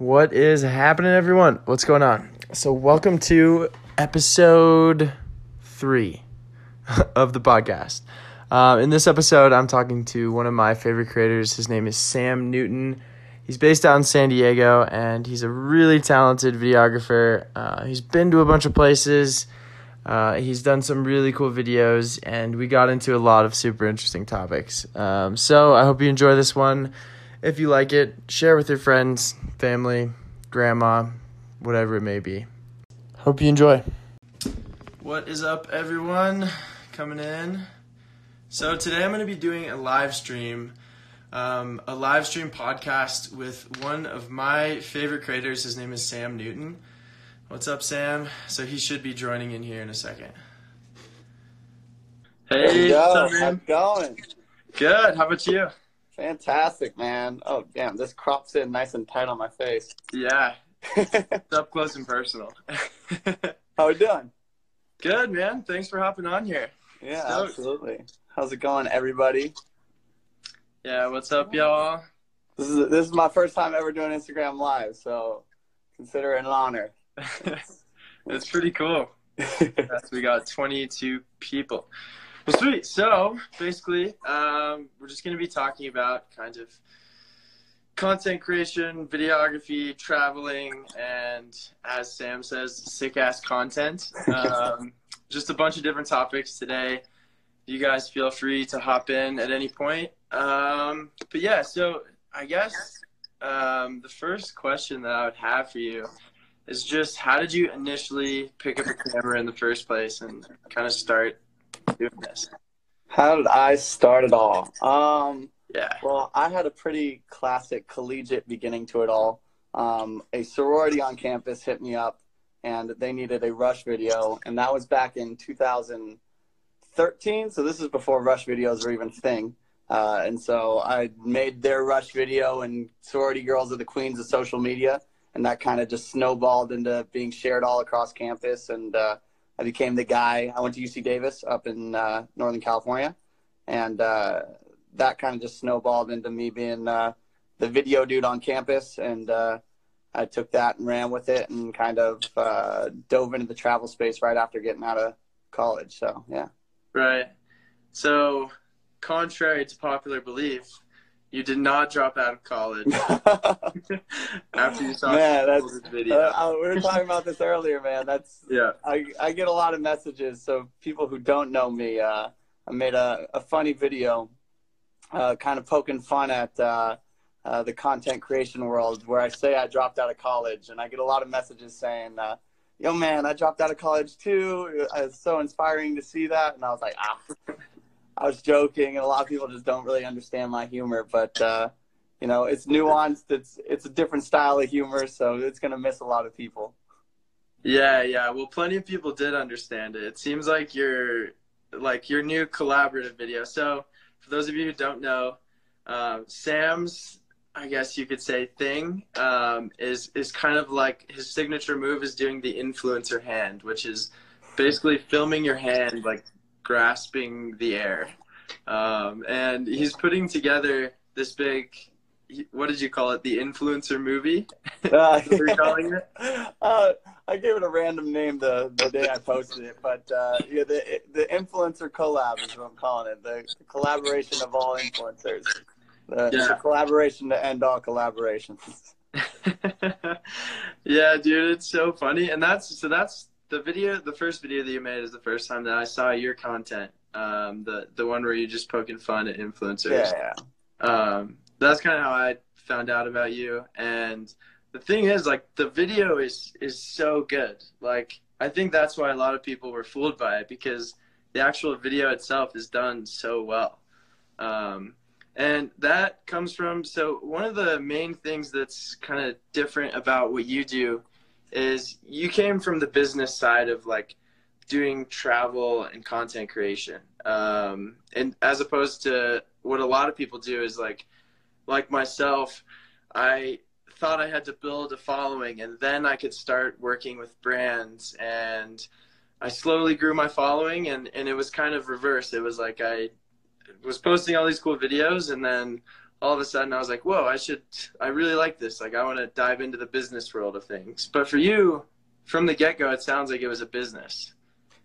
What is happening, everyone? What's going on? So, welcome to episode three of the podcast. Uh, in this episode, I'm talking to one of my favorite creators. His name is Sam Newton. He's based out in San Diego, and he's a really talented videographer. Uh, he's been to a bunch of places. Uh, he's done some really cool videos, and we got into a lot of super interesting topics. Um, so I hope you enjoy this one. If you like it, share with your friends, family, grandma, whatever it may be. Hope you enjoy. What is up, everyone? Coming in. So today I'm going to be doing a live stream, um, a live stream podcast with one of my favorite creators. His name is Sam Newton. What's up, Sam? So he should be joining in here in a second. Hey, Yo, what's up, how's it going? Good. How about you? Fantastic, man. Oh, damn, this crops in nice and tight on my face. Yeah, it's up close and personal. How we doing? Good, man. Thanks for hopping on here. Yeah, Stoked. absolutely. How's it going, everybody? Yeah, what's up, y'all? This is this is my first time ever doing Instagram Live, so consider it an honor. It's pretty cool. Yes, we got 22 people. Well, sweet. So basically, um, we're just going to be talking about kind of content creation, videography, traveling, and as Sam says, sick ass content. Um, just a bunch of different topics today. You guys feel free to hop in at any point. Um, but yeah, so I guess um, the first question that I would have for you is just how did you initially pick up a camera in the first place and kind of start doing this? How did I start it all? Um, Yeah. well, I had a pretty classic collegiate beginning to it all. Um, a sorority on campus hit me up, and they needed a rush video, and that was back in 2013. So this is before rush videos were even a thing. Uh, and so I made their rush video, and sorority girls are the queens of social media, and that kind of just snowballed into being shared all across campus. And uh, I became the guy. I went to UC Davis up in uh, Northern California, and uh, that kind of just snowballed into me being uh, the video dude on campus. And uh, I took that and ran with it, and kind of uh, dove into the travel space right after getting out of college. So yeah. Right. So, contrary to popular belief, you did not drop out of college after you saw Man, this that's- video. Uh, uh, we were talking about this earlier, man. That's yeah. I, I get a lot of messages. So people who don't know me, uh, I made a, a funny video, uh, kind of poking fun at uh, uh, the content creation world, where I say I dropped out of college, and I get a lot of messages saying, uh, "Yo, man, I dropped out of college too. It's so inspiring to see that." And I was like, "Ah." I was joking, and a lot of people just don't really understand my humor, but uh, you know, it's nuanced. It's it's a different style of humor, so it's gonna miss a lot of people. Yeah, yeah. Well, plenty of people did understand it. It seems like your like your new collaborative video. So, for those of you who don't know, um, Sam's, I guess you could say, thing um, is is kind of like his signature move is doing the influencer hand, which is basically filming your hand like grasping the air, um, and he's putting together this big. What did you call it? The influencer movie. Uh, we're calling it? uh, I gave it a random name the, the day I posted it, but uh, yeah, the the influencer collab is what I'm calling it. The, the collaboration of all influencers. The, Yeah. the collaboration to end all collaborations. yeah, dude, it's so funny. And that's so that's the video the first video that you made is the first time that I saw your content. Um the the one where you're just poking fun at influencers. Yeah, yeah. Um that's kind of how I found out about you and the thing is like the video is is so good. Like I think that's why a lot of people were fooled by it because the actual video itself is done so well. Um and that comes from so one of the main things that's kind of different about what you do is you came from the business side of like doing travel and content creation. Um, and as opposed to what a lot of people do is like like myself i thought i had to build a following and then i could start working with brands. And i slowly grew my following and, and it was kind of reverse it was like i was posting all these cool videos and then all of a sudden I was like, whoa, I should, I really like this. Like, I want to dive into the business world of things. But for you, from the get go, it sounds like it was a business.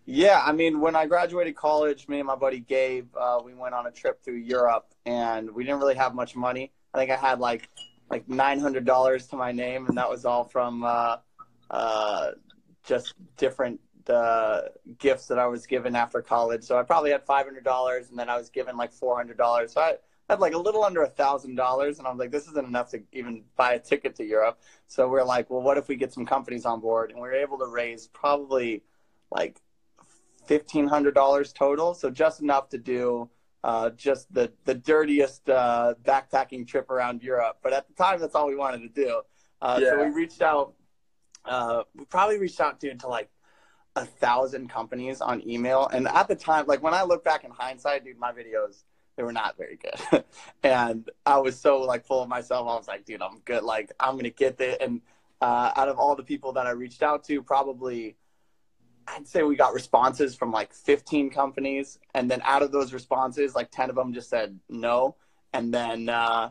Yeah, I mean, when I graduated college, me and my buddy Gabe, uh, we went on a trip through Europe, and we didn't really have much money. I think I had like like nine hundred dollars to my name, and that was all from uh, uh, just different uh, gifts that I was given after college. So I probably had five hundred dollars, and then I was given like four hundred dollars. So I had like a little under a thousand dollars, and I was like, this isn't enough to even buy a ticket to Europe. So we're like, well, what if we get some companies on board? And we were able to raise probably like fifteen hundred dollars total. So just enough to do. Uh, just the the dirtiest uh, backpacking trip around Europe, but at the time that's all we wanted to do. Uh, yeah. So we reached out. Uh, we probably reached out to, to like a thousand companies on email. And at the time, like when I look back in hindsight, dude, my videos, they were not very good. and I was so like full of myself. I was like, dude, I'm good. Like I'm to get this. And uh, out of all the people that I reached out to, probably I'd say we got responses from like 15 companies. And then out of those responses, like 10 of them just said no. And then, uh,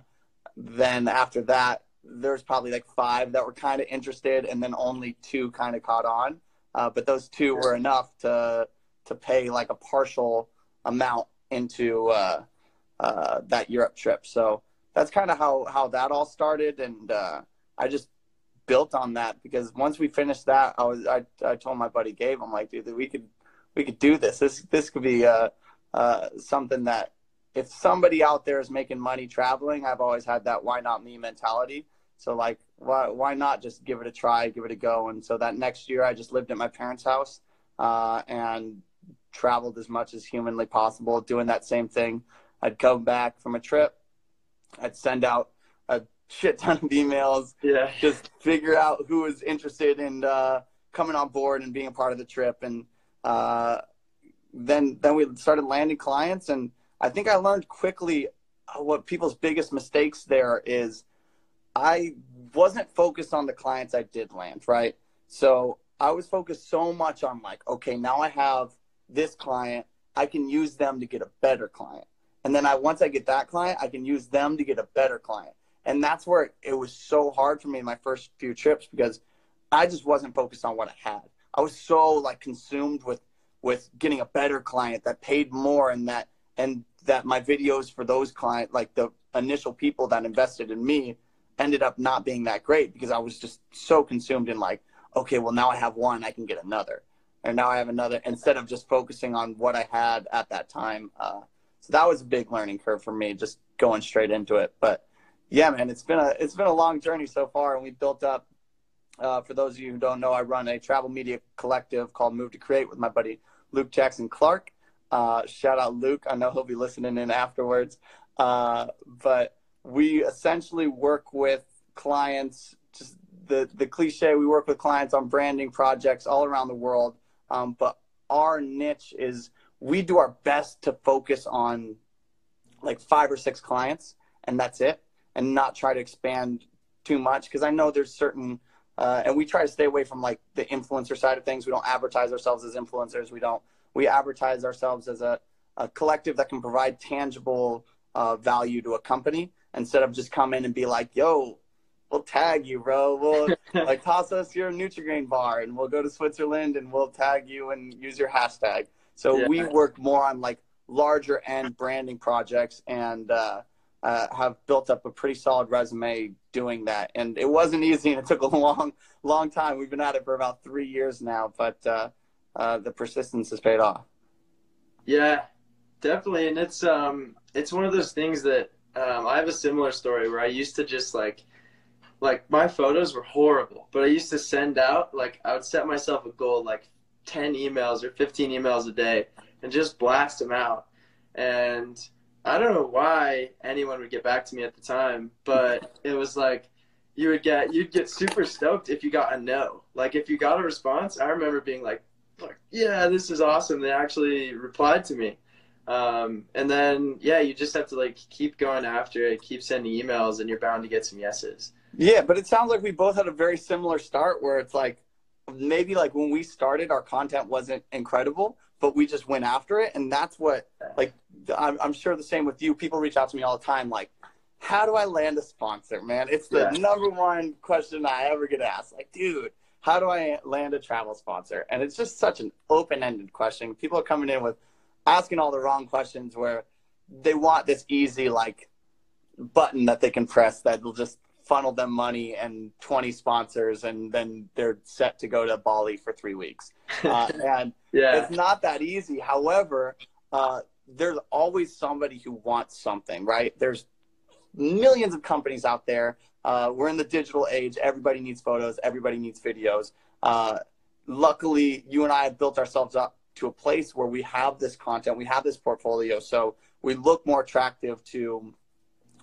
then after that, there's probably like five that were kind of interested, and then only two kind of caught on. Uh, but those two were enough to to pay like a partial amount into uh, uh, that Europe trip. So that's kind of how how that all started, and uh, I just built on that because once we finished that, I was I, I told my buddy Gabe, I'm like, dude, we could we could do this. This this could be uh, uh, something that if somebody out there is making money traveling, I've always had that why not me mentality. So like, why why not just give it a try, give it a go? And so that next year, I just lived at my parents' house uh, and traveled as much as humanly possible, doing that same thing. I'd come back from a trip, I'd send out a shit ton of emails, yeah, just figure out who was interested in uh, coming on board and being a part of the trip, and uh, then then we started landing clients, and I think I learned quickly what people's biggest mistakes there is I wasn't focused on the clients I did land, right? So I was focused so much on like, okay, now I have this client, I can use them to get a better client. And then I once I get that client, I can use them to get a better client. And that's where it was so hard for me in my first few trips because I just wasn't focused on what I had. I was so like consumed with with getting a better client that paid more and that and that my videos for those client like the initial people that invested in me ended up not being that great because I was just so consumed in like, okay, well now I have one, I can get another, and now I have another instead of just focusing on what I had at that time. Uh, so that was a big learning curve for me, just going straight into it. But yeah, man, it's been a it's been a long journey so far, and we built up. Uh, for those of you who don't know, I run a travel media collective called Move to Create with my buddy Luke Jackson Clark. Uh, shout out Luke. I know he'll be listening in afterwards. Uh, but we essentially work with clients just the the cliche we work with clients on branding projects all around the world um, but our niche is we do our best to focus on like five or six clients and that's it and not try to expand too much because i know there's certain uh, and we try to stay away from like the influencer side of things we don't advertise ourselves as influencers we don't we advertise ourselves as a, a collective that can provide tangible uh, value to a company instead of just come in and be like, yo, we'll tag you, bro. We'll like toss us your Nutri-Grain bar and we'll go to Switzerland and we'll tag you and use your hashtag. So yeah. we work more on like larger end branding projects and uh, uh, have built up a pretty solid resume doing that. And it wasn't easy and it took a long, long time. We've been at it for about three years now, but uh, uh the persistence has paid off. Yeah, definitely. And it's um, it's one of those things that um, I have a similar story where I used to just like, like my photos were horrible, but I used to send out like I would set myself a goal like 10 emails or 15 emails a day and just blast them out. And I don't know why anyone would get back to me at the time, but it was like you would get you'd get super stoked if you got a no. Like if you got a response, I remember being like, like yeah, this is awesome. They actually replied to me. Um, and then yeah, you just have to like keep going after it, keep sending emails, and you're bound to get some yeses. Yeah, but it sounds like we both had a very similar start where it's like maybe like when we started, our content wasn't incredible, but we just went after it, and that's what like I'm, I'm sure the same with you. People reach out to me all the time, like, how do I land a sponsor, man? It's the Yeah. number one question I ever get asked. Like, dude, how do I land a travel sponsor? And it's just such an open-ended question. People are coming in with asking all the wrong questions where they want this easy like button that they can press that will just funnel them money and 20 sponsors and then they're set to go to Bali for 3 weeks. Uh, and yeah. it's not that easy. However, uh, there's always somebody who wants something, right? There's millions of companies out there. Uh, we're in the digital age. Everybody needs photos. Everybody needs videos. Uh, luckily, you and I have built ourselves up to a place where we have this content, we have this portfolio, so we look more attractive to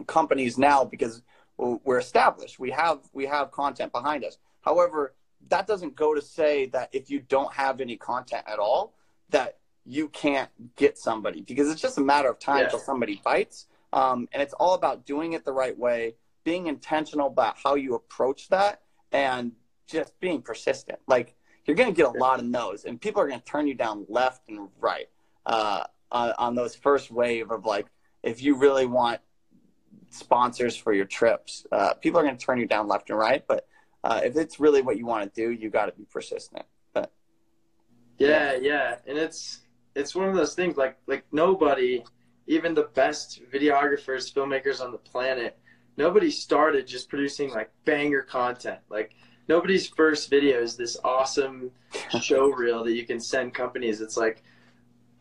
companies now because we're established. We have we have content behind us. However, that doesn't go to say that if you don't have any content at all, that you can't get somebody because it's just a matter of time until somebody bites. Um, and it's all about doing it the right way, being intentional about how you approach that, and just being persistent. Like you're going to get a lot of no's, and people are going to turn you down left and right uh, on, on those first wave of like, if you really want sponsors for your trips, uh, people are going to turn you down left and right. But uh, if it's really what you want to do, you got to be persistent. But Yeah, yeah, and it's it's one of those things like like nobody, even the best videographers, filmmakers on the planet, nobody started just producing like banger content. Like nobody's first video is this awesome show reel that you can send companies. It's like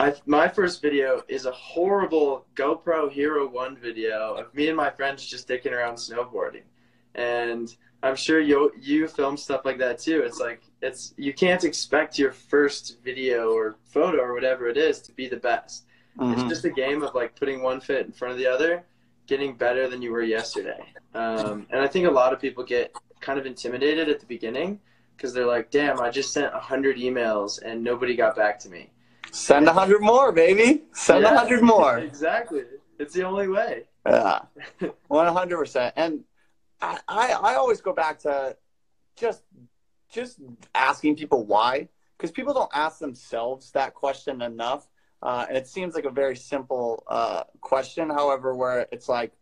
I my first video is a horrible GoPro Hero One video of me and my friends just dicking around snowboarding, and I'm sure you you film stuff like that too. It's like it's you can't expect your first video or photo or whatever it is to be the best. Mhm. It's just a game of like putting one foot in front of the other, getting better than you were yesterday. Um, and I think a lot of people get kind of intimidated at the beginning because they're like, "Damn, I just sent hundred emails and nobody got back to me." Send a hundred more, baby. Send a Yeah. hundred more. exactly. It's the only way. Yeah, one hundred percent. And I, I, I always go back to just, just asking people why, because people don't ask themselves that question enough. Uh, and it seems like a very simple uh, question. However, where it's like,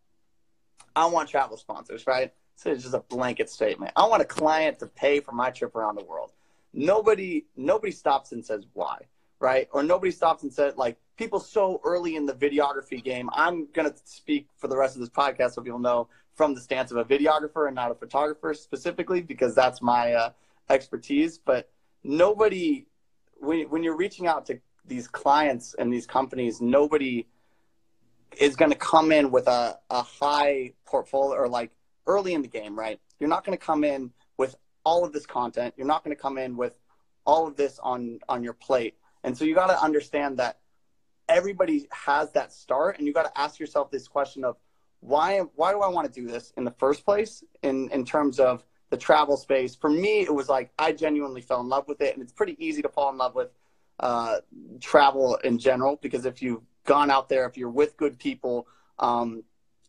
I want travel sponsors, right? So it's just a blanket statement. I want a client to pay for my trip around the world. Nobody, nobody stops and says why, right? Or nobody stops and said, like people so early in the videography game. I'm gonna speak for the rest of this podcast so people know from the stance of a videographer and not a photographer specifically because that's my uh, expertise. But nobody, when when you're reaching out to these clients and these companies, nobody is going to come in with a, a high portfolio or like early in the game, right? You're not going to come in with all of this content. You're not going to come in with all of this on on your plate. And so you got to understand that everybody has that start and you got to ask yourself this question of why why do I want to do this in the first place in in terms of the travel space. For me, it was like I genuinely fell in love with it and it's pretty easy to fall in love with uh, travel in general because if you've gone out there, if you're with good people, um,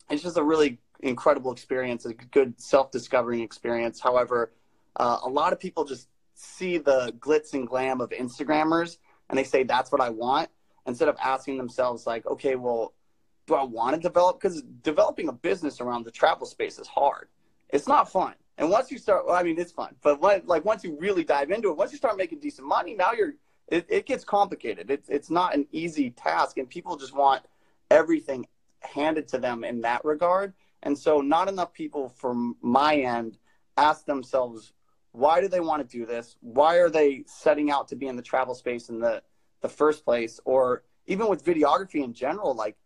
it's just a really incredible experience, a good self-discovering experience. However, uh, a lot of people just see the glitz and glam of Instagrammers and they say that's what I want instead of asking themselves like, okay, well, do I want to develop? Because developing a business around the travel space is hard. It's not fun. And once you start, well, I mean, it's fun, but when, like once you really dive into it, once you start making decent money, now you're it, it gets complicated. It's it's not an easy task, and people just want everything handed to them in that regard. And so, not enough people from my end ask themselves, why do they want to do this? Why are they setting out to be in the travel space in the the first place? Or even with videography in general, like,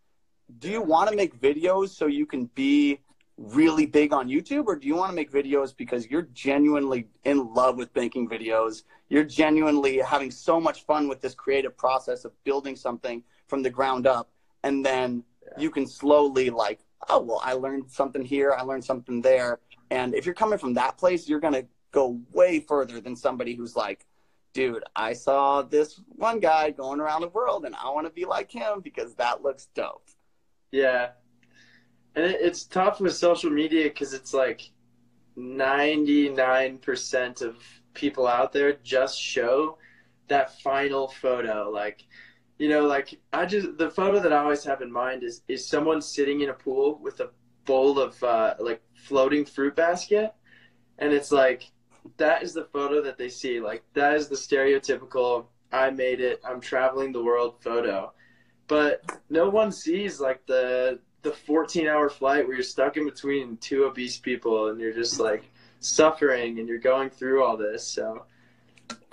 do you want to make videos so you can be really big on YouTube, or do you want to make videos because you're genuinely in love with making videos? You're genuinely having so much fun with this creative process of building something from the ground up, and then you can slowly like, oh well, I learned something here, I learned something there, and if you're coming from that place, you're gonna go way further than somebody who's like, dude, I saw this one guy going around the world, and I want to be like him because that looks dope. Yeah. And it, it's tough with social media because it's like 99% of people out there just show that final photo. Like, you know, like I just, the photo that I always have in mind is, is someone sitting in a pool with a bowl of uh, like floating fruit basket, and it's like that is the photo that they see. Like that is the stereotypical I made it, I'm traveling the world photo. But no one sees like the the 14 hour flight where you're stuck in between two obese people and you're just like suffering and you're going through all this. So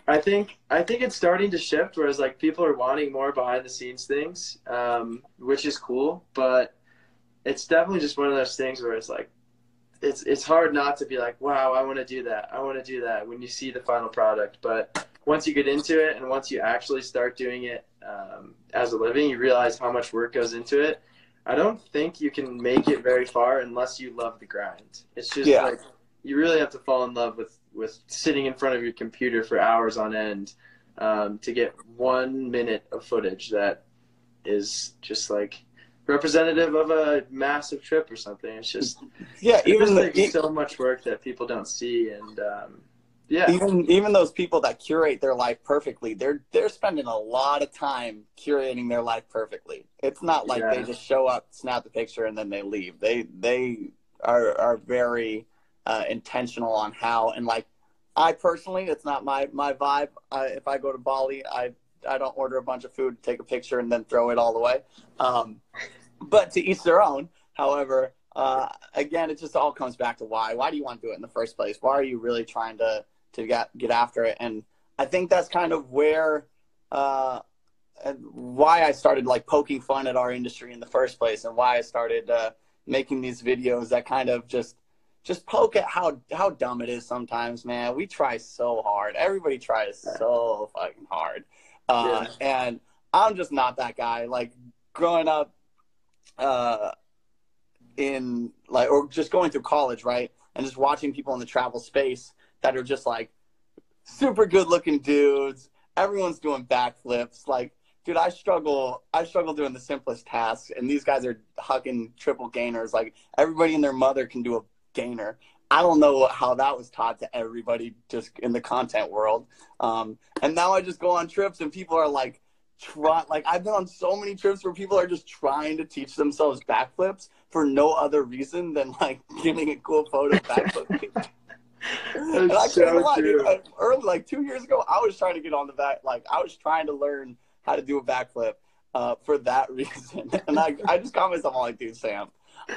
I think I think it's starting to shift, whereas like people are wanting more behind the scenes things, um, which is cool. But it's definitely just one of those things where it's like it's it's hard not to be like, wow, I want to do that. I want to do that when you see the final product. But once you get into it and once you actually start doing it um, as a living, you realize how much work goes into it. I don't think you can make it very far unless you love the grind. It's just yeah. like you really have to fall in love with with sitting in front of your computer for hours on end um, to get one minute of footage that is just like representative of a massive trip or something. It's just yeah, even the, so much work that people don't see, and um, yeah, even even those people that curate their life perfectly, they're they're spending a lot of time curating their life perfectly. It's not like yeah. they just show up, snap the picture, and then they leave. They they are are very uh, intentional on how and like I personally, it's not my my vibe. I, if I go to Bali, I I don't order a bunch of food, take a picture, and then throw it all away. Um, but to each their own. However, uh, again, it just all comes back to why. Why do you want to do it in the first place? Why are you really trying to to get get after it? And I think that's kind of where uh, why I started like poking fun at our industry in the first place, and why I started uh, making these videos that kind of just just poke at how how dumb it is sometimes, man. We try so hard. Everybody tries so fucking hard, uh, yeah. and I'm just not that guy. Like growing up uh, in like or just going through college, right? And just watching people in the travel space that are just like super good looking dudes. Everyone's doing backflips. Like, dude, I struggle. I struggle doing the simplest tasks, and these guys are hucking triple gainers. Like everybody and their mother can do a gainer. I don't know how that was taught to everybody just in the content world. Um, and now I just go on trips and people are like, try like I've been on so many trips where people are just trying to teach themselves backflips for no other reason than like getting a cool photo backflip. and I so can't lie, dude, early like two years ago, I was trying to get on the back. Like I was trying to learn how to do a backflip uh, for that reason. and I, I just caught myself like, dude, Sam,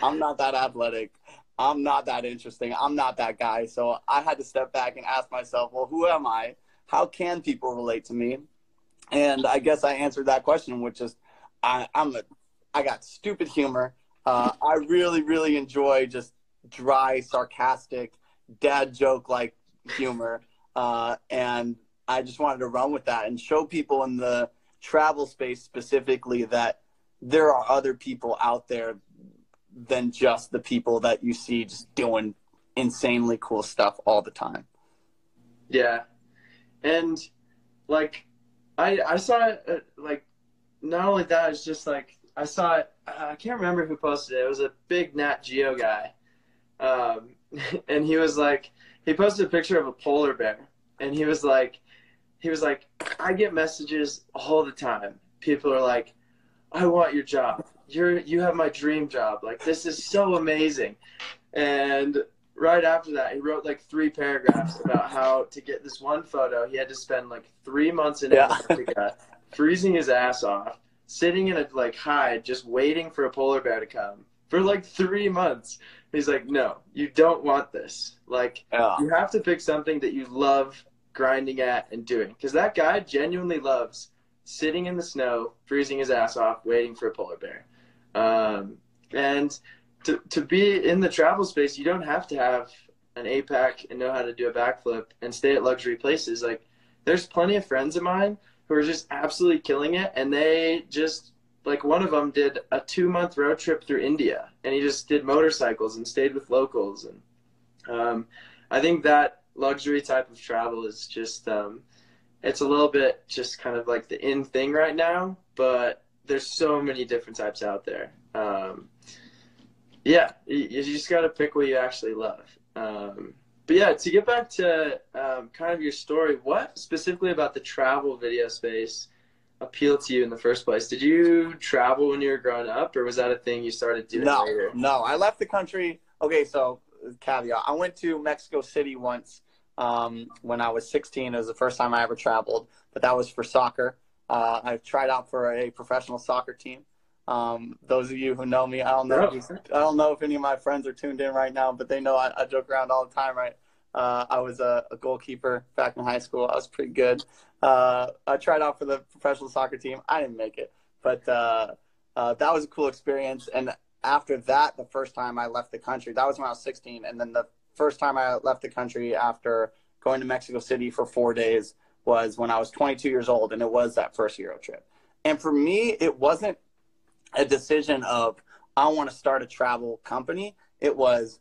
I'm not that athletic. I'm not that interesting. I'm not that guy. So I had to step back and ask myself, well, who am I? How can people relate to me? And I guess I answered that question, which is I, I'm a, I got stupid humor. Uh, I really, really enjoy just dry, sarcastic, dad joke like humor. Uh, and I just wanted to run with that and show people in the travel space specifically that there are other people out there than just the people that you see just doing insanely cool stuff all the time. Yeah. And like I I saw it uh, like not only that it's just like I saw it I can't remember who posted it. It was a big Nat Geo guy. Um, and he was like he posted a picture of a polar bear. And he was like he was like I get messages all the time. People are like I want your job. You're you have my dream job. Like this is so amazing and right after that, he wrote like three paragraphs about how to get this one photo, he had to spend like three months in yeah. Antarctica, freezing his ass off, sitting in a like hide, just waiting for a polar bear to come for like three months. He's like, no, you don't want this. Like, yeah. you have to pick something that you love grinding at and doing. Because that guy genuinely loves sitting in the snow, freezing his ass off, waiting for a polar bear. Um, and to to be in the travel space, you don't have to have an APAC and know how to do a backflip and stay at luxury places. Like there's plenty of friends of mine who are just absolutely killing it, and they just like one of them did a two month road trip through India, and he just did motorcycles and stayed with locals, and um, I think that luxury type of travel is just um, it's a little bit just kind of like the in thing right now, but there's so many different types out there. Um, yeah, you, just got to pick what you actually love. Um, but yeah, to get back to um, kind of your story, what specifically about the travel video space appealed to you in the first place? Did you travel when you were growing up, or was that a thing you started doing no, later? No, I left the country. Okay, so caveat: I went to Mexico City once um, when I was 16. It was the first time I ever traveled, but that was for soccer. Uh, I tried out for a professional soccer team. Um, those of you who know me, I don't know. If, I don't know if any of my friends are tuned in right now, but they know I, I joke around all the time, right? Uh, I was a, a, goalkeeper back in high school. I was pretty good. Uh, I tried out for the professional soccer team. I didn't make it, but uh, uh, that was a cool experience. And after that, the first time I left the country, that was when I was 16. And then the first time I left the country after going to Mexico City for four days was when I was 22 years old, and it was that first Euro trip. And for me, it wasn't a decision of I want to start a travel company. It was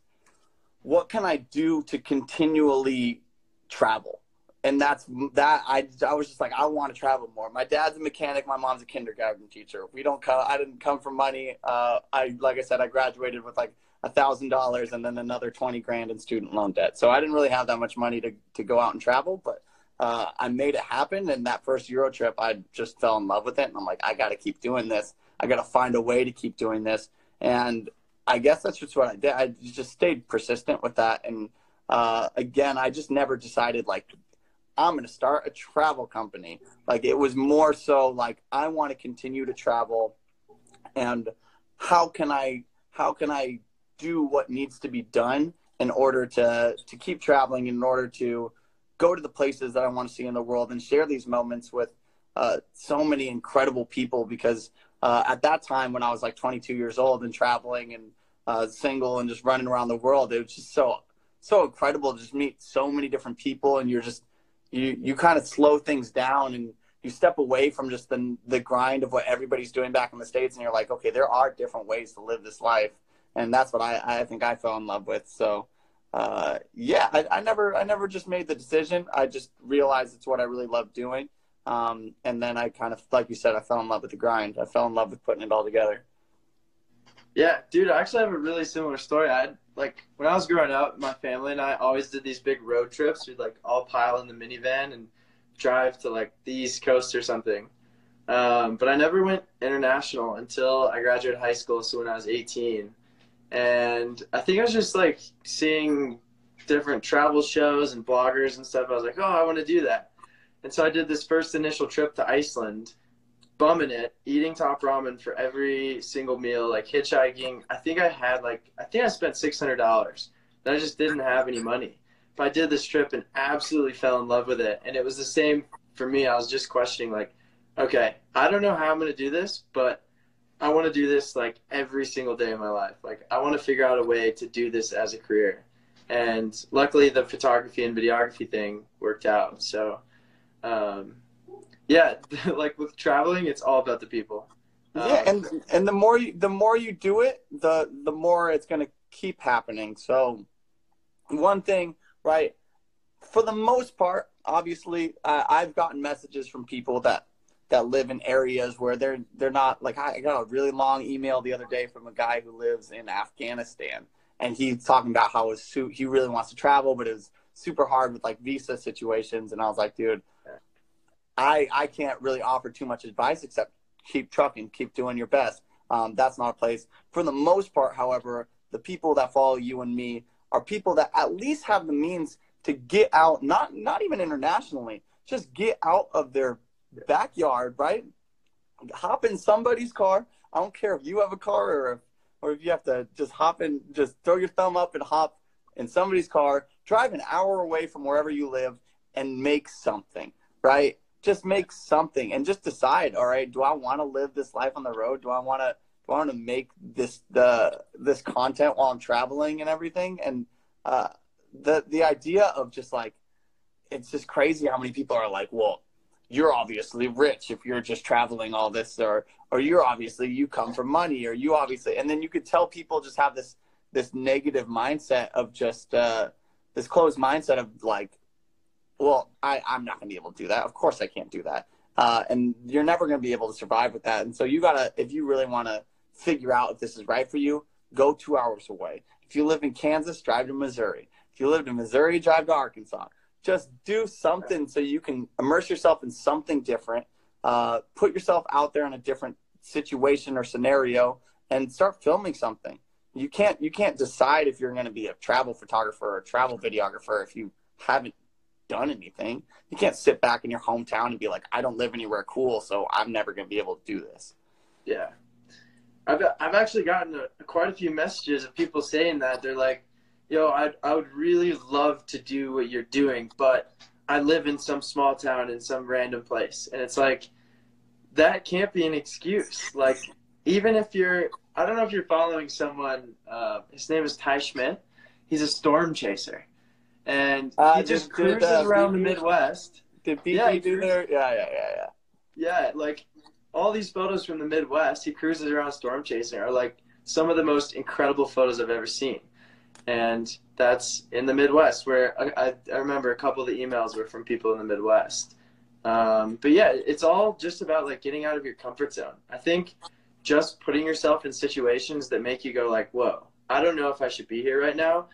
what can I do to continually travel? And that's that I I was just like I want to travel more. My dad's a mechanic, my mom's a kindergarten teacher. We don't come I didn't come from money. Uh, I like I said I graduated with like a thousand dollars and then another 20 grand in student loan debt. So I didn't really have that much money to, to go out and travel, but uh, I made it happen. And that first Euro trip, I just fell in love with it. And I'm like, I got to keep doing this. I got to find a way to keep doing this. And I guess that's just what I did. I just stayed persistent with that. And uh, again, I just never decided like I'm going to start a travel company. Like it was more so like I want to continue to travel, and how can I how can I do what needs to be done in order to to keep traveling, in order to go to the places that I want to see in the world, and share these moments with uh, so many incredible people because uh, at that time when I was like 22 years old and traveling and uh, single and just running around the world, it was just so so incredible to just meet so many different people and you're just you you kind of slow things down and you step away from just the the grind of what everybody's doing back in the states and you're like okay there are different ways to live this life. And that's what I I think I fell in love with. So uh, yeah I, I never I never just made the decision. I just realized it's what I really love doing um, and then I kind of, like you said, I fell in love with the grind. I fell in love with putting it all together. Yeah, dude, I actually have a really similar story. I like when I was growing up, my family and I always did these big road trips. We'd like all pile in the minivan and drive to like the East Coast or something. Um, but I never went international until I graduated high school. So when I was 18, and I think I was just like seeing different travel shows and bloggers and stuff. I was like, oh, I want to do that. And so I did this first initial trip to Iceland, bumming it, eating top ramen for every single meal, like hitchhiking. I think I had like I think I spent six hundred dollars. I just didn't have any money. But I did this trip and absolutely fell in love with it. And it was the same for me. I was just questioning like, okay, I don't know how I'm gonna do this, but I want to do this like every single day of my life. Like I want to figure out a way to do this as a career. And luckily the photography and videography thing worked out. So um, yeah, like with traveling, it's all about the people. Um, yeah, and and the more you the more you do it, the the more it's going to keep happening. So, one thing, right? For the most part, obviously, uh, I've gotten messages from people that that live in areas where they're they're not like I got a really long email the other day from a guy who lives in Afghanistan, and he's talking about how his suit he really wants to travel, but it's super hard with like visa situations. And I was like, dude, I I can't really offer too much advice except keep trucking, keep doing your best. Um, that's not a place. For the most part, however, the people that follow you and me are people that at least have the means to get out, not not even internationally, just get out of their backyard, right? Hop in somebody's car. I don't care if you have a car or if, or if you have to just hop in, just throw your thumb up and hop in somebody's car, drive an hour away from wherever you live, and make something, right? just make something and just decide all right do i want to live this life on the road do i want to do i want to make this the this content while i'm traveling and everything and uh the the idea of just like it's just crazy how many people are like well you're obviously rich if you're just traveling all this or or you're obviously you come from money or you obviously and then you could tell people just have this this negative mindset of just uh this closed mindset of like well, I, I'm not going to be able to do that. Of course, I can't do that. Uh, and you're never going to be able to survive with that. And so you got to, if you really want to figure out if this is right for you, go two hours away. If you live in Kansas, drive to Missouri. If you live in Missouri, drive to Arkansas. Just do something so you can immerse yourself in something different. uh, put yourself out there in a different situation or scenario and start filming something. You can't you can't decide if you're going to be a travel photographer or a travel videographer if you haven't done anything. You can't sit back in your hometown and be like, I don't live anywhere cool, so I'm never going to be able to do this. Yeah. I've, I've actually gotten a, quite a few messages of people saying that. They're like, yo, I, I would really love to do what you're doing, but I live in some small town in some random place. And it's like, that can't be an excuse. Like, even if you're, I don't know if you're following someone, uh, his name is Ty Schmidt. He's a storm chaser. And uh, he just cruises uh, around the Midwest. Did BP yeah, do there? Yeah, yeah, yeah, yeah. Yeah, like all these photos from the Midwest, he cruises around storm chasing are like some of the most incredible photos I've ever seen. And that's in the Midwest, where I, I remember a couple of the emails were from people in the Midwest. Um, but yeah, it's all just about like getting out of your comfort zone. I think just putting yourself in situations that make you go like, "Whoa, I don't know if I should be here right now."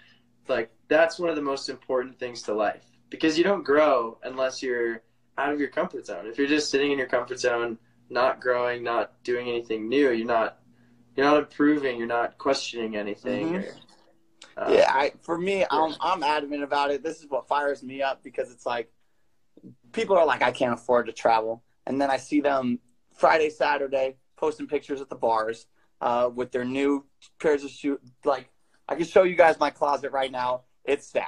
Like that's one of the most important things to life because you don't grow unless you're out of your comfort zone. If you're just sitting in your comfort zone, not growing, not doing anything new, you're not you're not improving, you're not questioning anything. Mm-hmm. Or, uh, yeah, I, for me, I'm I'm adamant about it. This is what fires me up because it's like people are like, I can't afford to travel, and then I see them Friday, Saturday posting pictures at the bars uh, with their new pairs of shoes. Like, I can show you guys my closet right now. It's sad.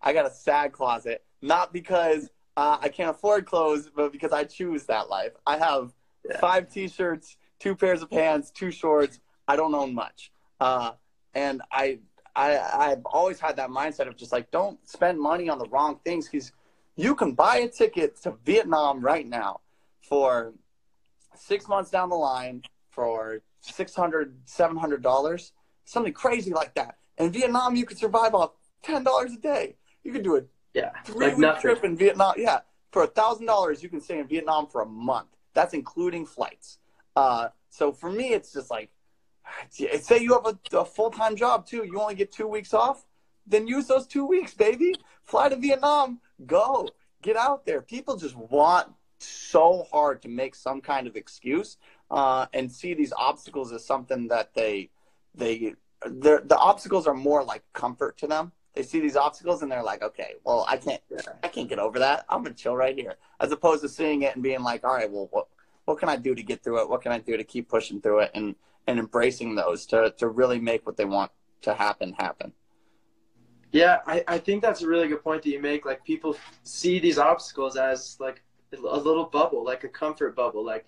I got a sad closet, not because uh, I can't afford clothes, but because I choose that life. I have yeah. five T-shirts, two pairs of pants, two shorts. I don't own much, uh, and I I, I've always had that mindset of just like, don't spend money on the wrong things because you can buy a ticket to Vietnam right now for six months down the line for 600 $700, something crazy like that. In Vietnam, you could survive off $10 a day. You could do a yeah, three like week nothing. trip in Vietnam. Yeah, for a $1,000, you can stay in Vietnam for a month. That's including flights. Uh, so for me, it's just like, say you have a, a full time job too, you only get two weeks off, then use those two weeks, baby. Fly to Vietnam, go, get out there. People just want so hard to make some kind of excuse uh, and see these obstacles as something that they they the obstacles are more like comfort to them. They see these obstacles and they're like, okay, well, I can't I can't get over that. I'm gonna chill right here, as opposed to seeing it and being like, all right, well, what what can I do to get through it? What can I do to keep pushing through it and and embracing those to to really make what they want to happen happen. Yeah, I, I think that's a really good point that you make. Like people see these obstacles as like a little bubble, like a comfort bubble. Like,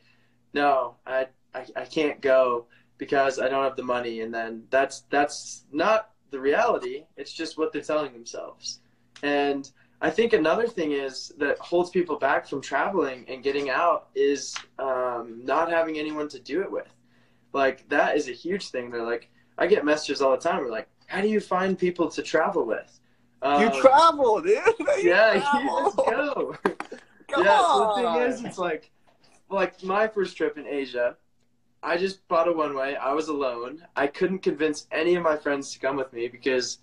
no, I, I I can't go because I don't have the money, and then that's that's not the reality. It's just what they're telling themselves. And I think another thing is that holds people back from traveling and getting out is um, not having anyone to do it with. Like that is a huge thing. They're like, I get messages all the time. We're like, how do you find people to travel with? Um, you travel, dude. You yeah, travel. let's go. Come yeah, on. so the thing is, it's like, like my first trip in Asia, I just bought a one way. I was alone. I couldn't convince any of my friends to come with me because,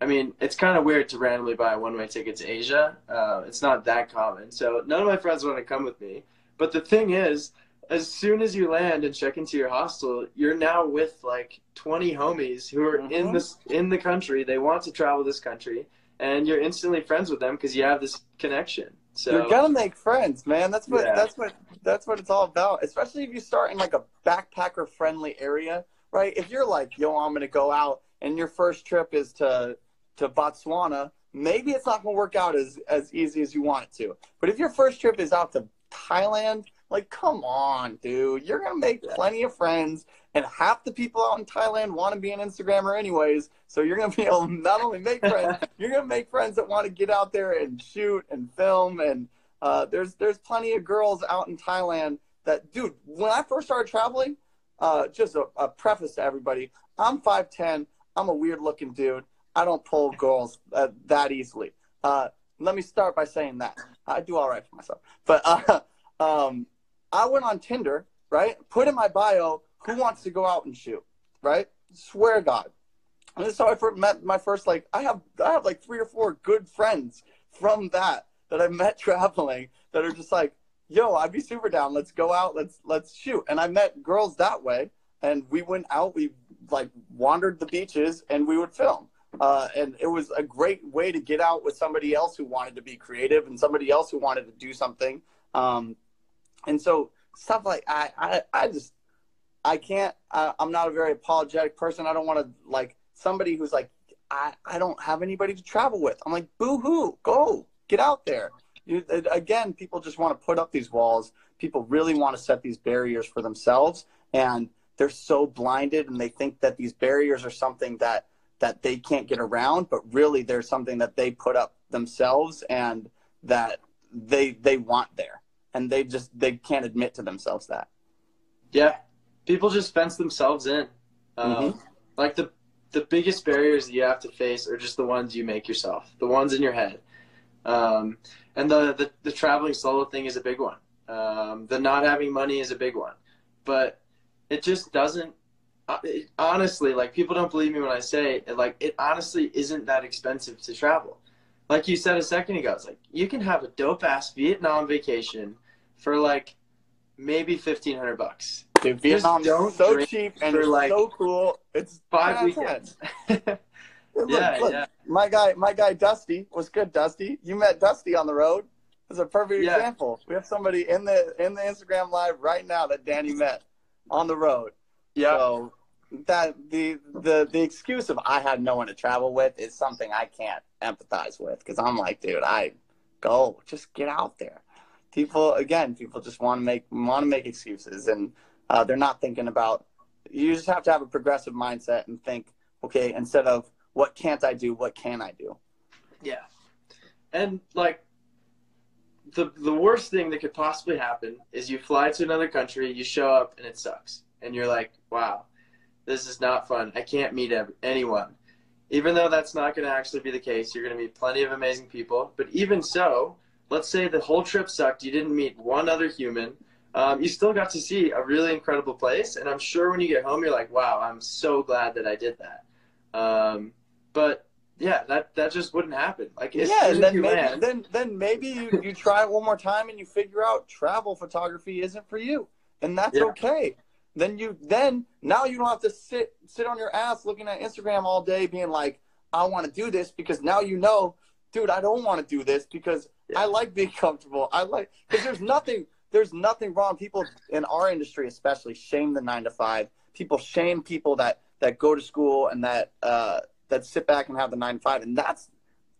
I mean, it's kind of weird to randomly buy a one way ticket to Asia. Uh, it's not that common. So none of my friends want to come with me. But the thing is, as soon as you land and check into your hostel, you're now with like 20 homies who are mm-hmm. in this in the country. They want to travel this country, and you're instantly friends with them because you have this connection. So you're gonna make friends, man. That's what yeah. that's what that's what it's all about. Especially if you start in like a backpacker friendly area, right? If you're like, yo, I'm gonna go out, and your first trip is to to Botswana, maybe it's not gonna work out as as easy as you want it to. But if your first trip is out to Thailand like, come on, dude. You're going to make yeah. plenty of friends. And half the people out in Thailand want to be an Instagrammer, anyways. So you're going to be able to not only make friends, you're going to make friends that want to get out there and shoot and film. And uh, there's there's plenty of girls out in Thailand that, dude, when I first started traveling, uh, just a, a, preface to everybody I'm 5'10, I'm a weird looking dude. I don't pull girls uh, that easily. Uh, let me start by saying that. I do all right for myself. But uh, um, I went on Tinder, right? Put in my bio, who wants to go out and shoot, right? Swear God. And this is how I first met my first like I have I have like three or four good friends from that that I met traveling that are just like, yo, I'd be super down. Let's go out. Let's let's shoot. And I met girls that way, and we went out. We like wandered the beaches, and we would film. Uh, and it was a great way to get out with somebody else who wanted to be creative and somebody else who wanted to do something. Um, and so stuff like I, I, I just I can't. I, I'm not a very apologetic person. I don't want to like somebody who's like I, I don't have anybody to travel with. I'm like boo hoo, go get out there. You, again, people just want to put up these walls. People really want to set these barriers for themselves, and they're so blinded, and they think that these barriers are something that that they can't get around. But really, there's something that they put up themselves, and that they they want there, and they just they can't admit to themselves that. Yeah, people just fence themselves in. Um, mm-hmm. Like the the biggest barriers that you have to face are just the ones you make yourself, the ones in your head. Um, and the, the, the traveling solo thing is a big one. Um, the not having money is a big one, but it just doesn't. Uh, it, honestly, like people don't believe me when I say it, like it honestly isn't that expensive to travel. Like you said a second ago, it's like you can have a dope ass Vietnam vacation for like maybe fifteen hundred bucks. Dude, Vietnam's so cheap and it's like so cool. It's five weekends. look, yeah, look, yeah. My guy, my guy Dusty was good. Dusty, you met Dusty on the road. It's a perfect yeah. example. We have somebody in the in the Instagram live right now that Danny met on the road. Yeah. So that the the the excuse of I had no one to travel with is something I can't empathize with because I'm like, dude, I go just get out there. People again, people just want to make want to make excuses and uh, they're not thinking about. You just have to have a progressive mindset and think, okay, instead of what can't I do? What can I do? Yeah. And like the the worst thing that could possibly happen is you fly to another country, you show up and it sucks. And you're like, "Wow, this is not fun. I can't meet anyone." Even though that's not going to actually be the case, you're going to meet plenty of amazing people. But even so, let's say the whole trip sucked, you didn't meet one other human. Um, you still got to see a really incredible place, and I'm sure when you get home, you're like, "Wow, I'm so glad that I did that." Um, but yeah, that that just wouldn't happen. Like yeah, and then maybe, land, then then maybe you, you try it one more time and you figure out travel photography isn't for you, and that's yeah. okay. Then you then now you don't have to sit sit on your ass looking at Instagram all day, being like, I want to do this because now you know, dude, I don't want to do this because yeah. I like being comfortable. I like because there's nothing there's nothing wrong. People in our industry, especially, shame the nine to five. People shame people that that go to school and that uh, that sit back and have the nine to five, and that's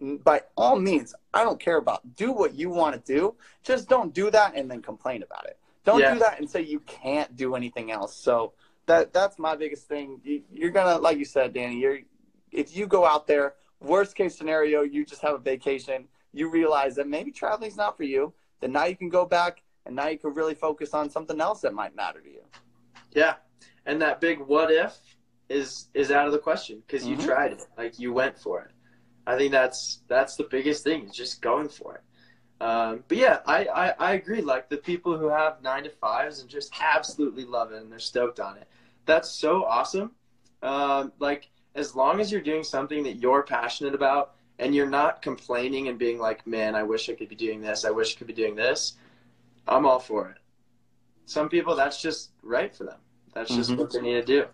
by all means. I don't care about. Do what you want to do. Just don't do that and then complain about it. Don't yeah. do that and say you can't do anything else. So that that's my biggest thing. You, are gonna, like you said, Danny. You're if you go out there, worst case scenario, you just have a vacation. You realize that maybe traveling's not for you. Then now you can go back and now you can really focus on something else that might matter to you. Yeah, and that big what if is is out of the question because you mm-hmm. tried it, like you went for it. I think that's that's the biggest thing, is just going for it. Um, but yeah, I, I, I agree. Like the people who have nine to fives and just absolutely love it and they're stoked on it. That's so awesome. Um, like as long as you're doing something that you're passionate about and you're not complaining and being like, man, I wish I could be doing this. I wish I could be doing this. I'm all for it. Some people, that's just right for them. That's just mm-hmm. what they need to do.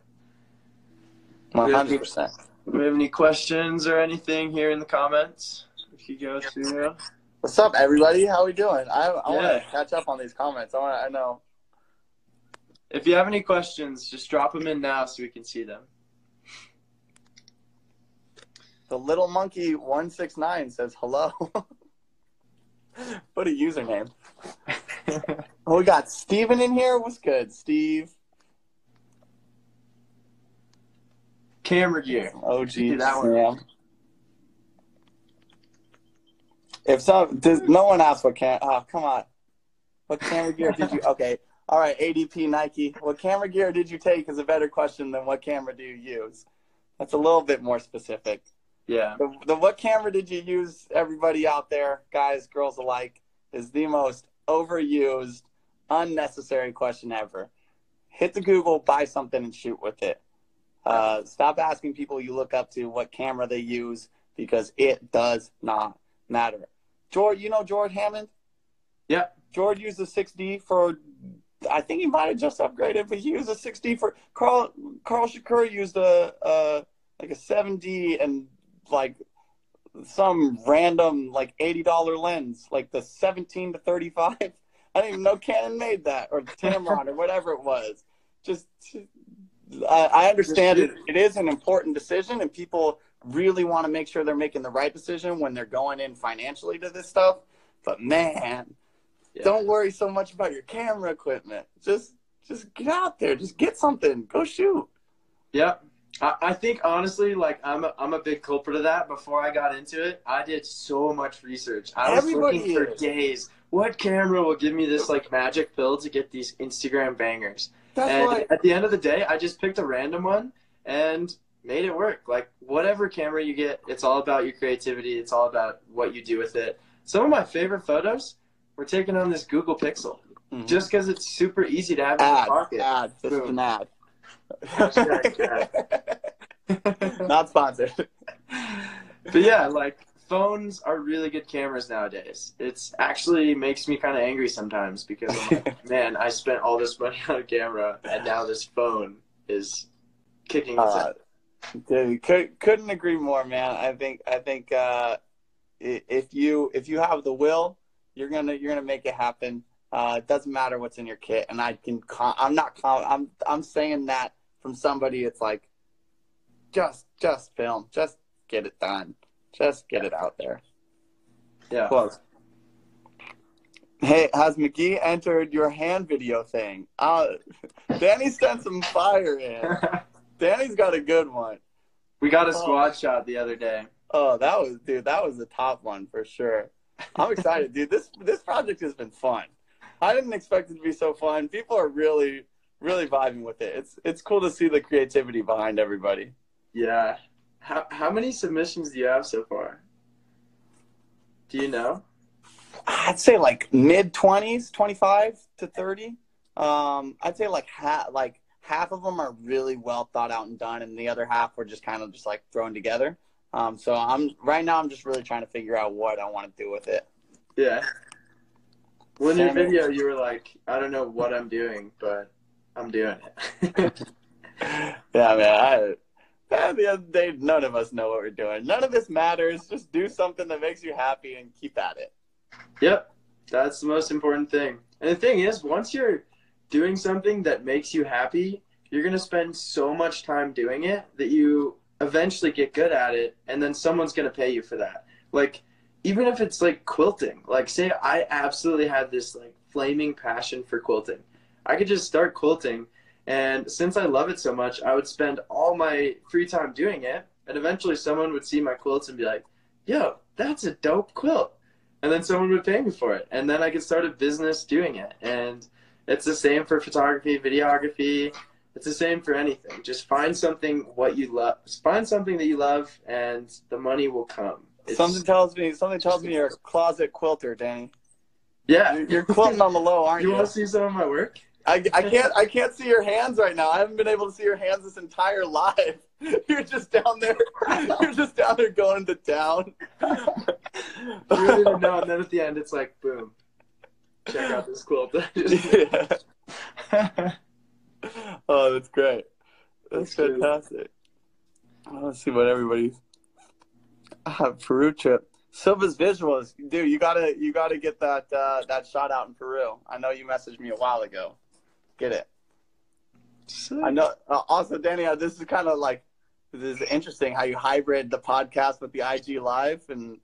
One hundred percent. Do we have any questions or anything here in the comments? If you go through. What's up, everybody? How are we doing? I, I yeah. want to catch up on these comments. I want. I know. If you have any questions, just drop them in now so we can see them. The little monkey one six nine says hello. what a username. Oh, we got Steven in here. What's good, Steve? Camera gear. Oh, geez. That one. Yeah. If some, does no one asked what cam? Oh, come on. What camera gear did you? Okay. All right. ADP Nike. What camera gear did you take is a better question than what camera do you use. That's a little bit more specific. Yeah. The, the what camera did you use? Everybody out there, guys, girls alike, is the most overused, unnecessary question ever. Hit the Google, buy something, and shoot with it. Uh, stop asking people you look up to what camera they use because it does not matter. George, you know George Hammond? Yeah. George used a 6D for. I think he might have just upgraded, but he used a 6D for Carl. Carl Shakur used a, a like a 7D and like some random like eighty dollar lens, like the 17 to 35. I didn't even know Canon made that or Tamron or whatever it was. Just I, I understand it. It is an important decision, and people really want to make sure they're making the right decision when they're going in financially to this stuff. But man, yeah. don't worry so much about your camera equipment. Just just get out there. Just get something. Go shoot. Yep. I, I think honestly, like I'm a, I'm a big culprit of that. Before I got into it, I did so much research. I was Everybody looking for days. What camera will give me this like magic pill to get these Instagram bangers? That's and why... at the end of the day, I just picked a random one and made it work. Like whatever camera you get, it's all about your creativity. It's all about what you do with it. Some of my favorite photos were taken on this Google Pixel, mm-hmm. just because it's super easy to have ad, in your pocket. Ad, this is an ad. Not sponsored. But yeah, like phones are really good cameras nowadays. It's actually makes me kind of angry sometimes because like, man, I spent all this money on a camera and now this phone is kicking its uh, Dude, could, couldn't agree more, man. I think I think uh, if you if you have the will, you're gonna you're gonna make it happen. Uh, it doesn't matter what's in your kit, and I can. I'm not. I'm I'm saying that from somebody. It's like, just just film, just get it done, just get it out there. Yeah. Close. Hey, has McGee entered your hand video thing? Uh, Danny sent some fire in. Danny's got a good one. We got a oh. squad shot the other day. Oh, that was dude. That was the top one for sure. I'm excited, dude. This this project has been fun. I didn't expect it to be so fun. People are really really vibing with it. It's it's cool to see the creativity behind everybody. Yeah. How how many submissions do you have so far? Do you know? I'd say like mid twenties, twenty five to thirty. Um, I'd say like half like half of them are really well thought out and done, and the other half were just kind of just like thrown together. Um, so I'm right now. I'm just really trying to figure out what I want to do with it. Yeah. When your video, you were like, I don't know what I'm doing, but I'm doing it. yeah, man. I, at the end of the day, none of us know what we're doing. None of this matters. Just do something that makes you happy and keep at it. Yep. That's the most important thing. And the thing is, once you're doing something that makes you happy, you're going to spend so much time doing it that you eventually get good at it and then someone's going to pay you for that. Like even if it's like quilting, like say I absolutely had this like flaming passion for quilting. I could just start quilting and since I love it so much, I would spend all my free time doing it and eventually someone would see my quilts and be like, "Yo, that's a dope quilt." And then someone would pay me for it and then I could start a business doing it. And it's the same for photography, videography. It's the same for anything. Just find something what you love. Find something that you love, and the money will come. It's, something tells me. Something tells me you're a closet quilter, Danny. Yeah, you're, you're quilting on the low, aren't you? You want to see some of my work? I, I can't I can't see your hands right now. I haven't been able to see your hands this entire live. You're just down there. You're just down there going to town. you really don't know, and then at the end, it's like boom check out this quilt. oh, that's great. That's, that's fantastic. Let's see what everybody's uh, Peru trip. Silva's visuals, dude. You gotta you gotta get that uh, that shot out in Peru. I know you messaged me a while ago. Get it. Sick. I know. Uh, also, Danny, uh, this is kind of like this is interesting how you hybrid the podcast with the IG live and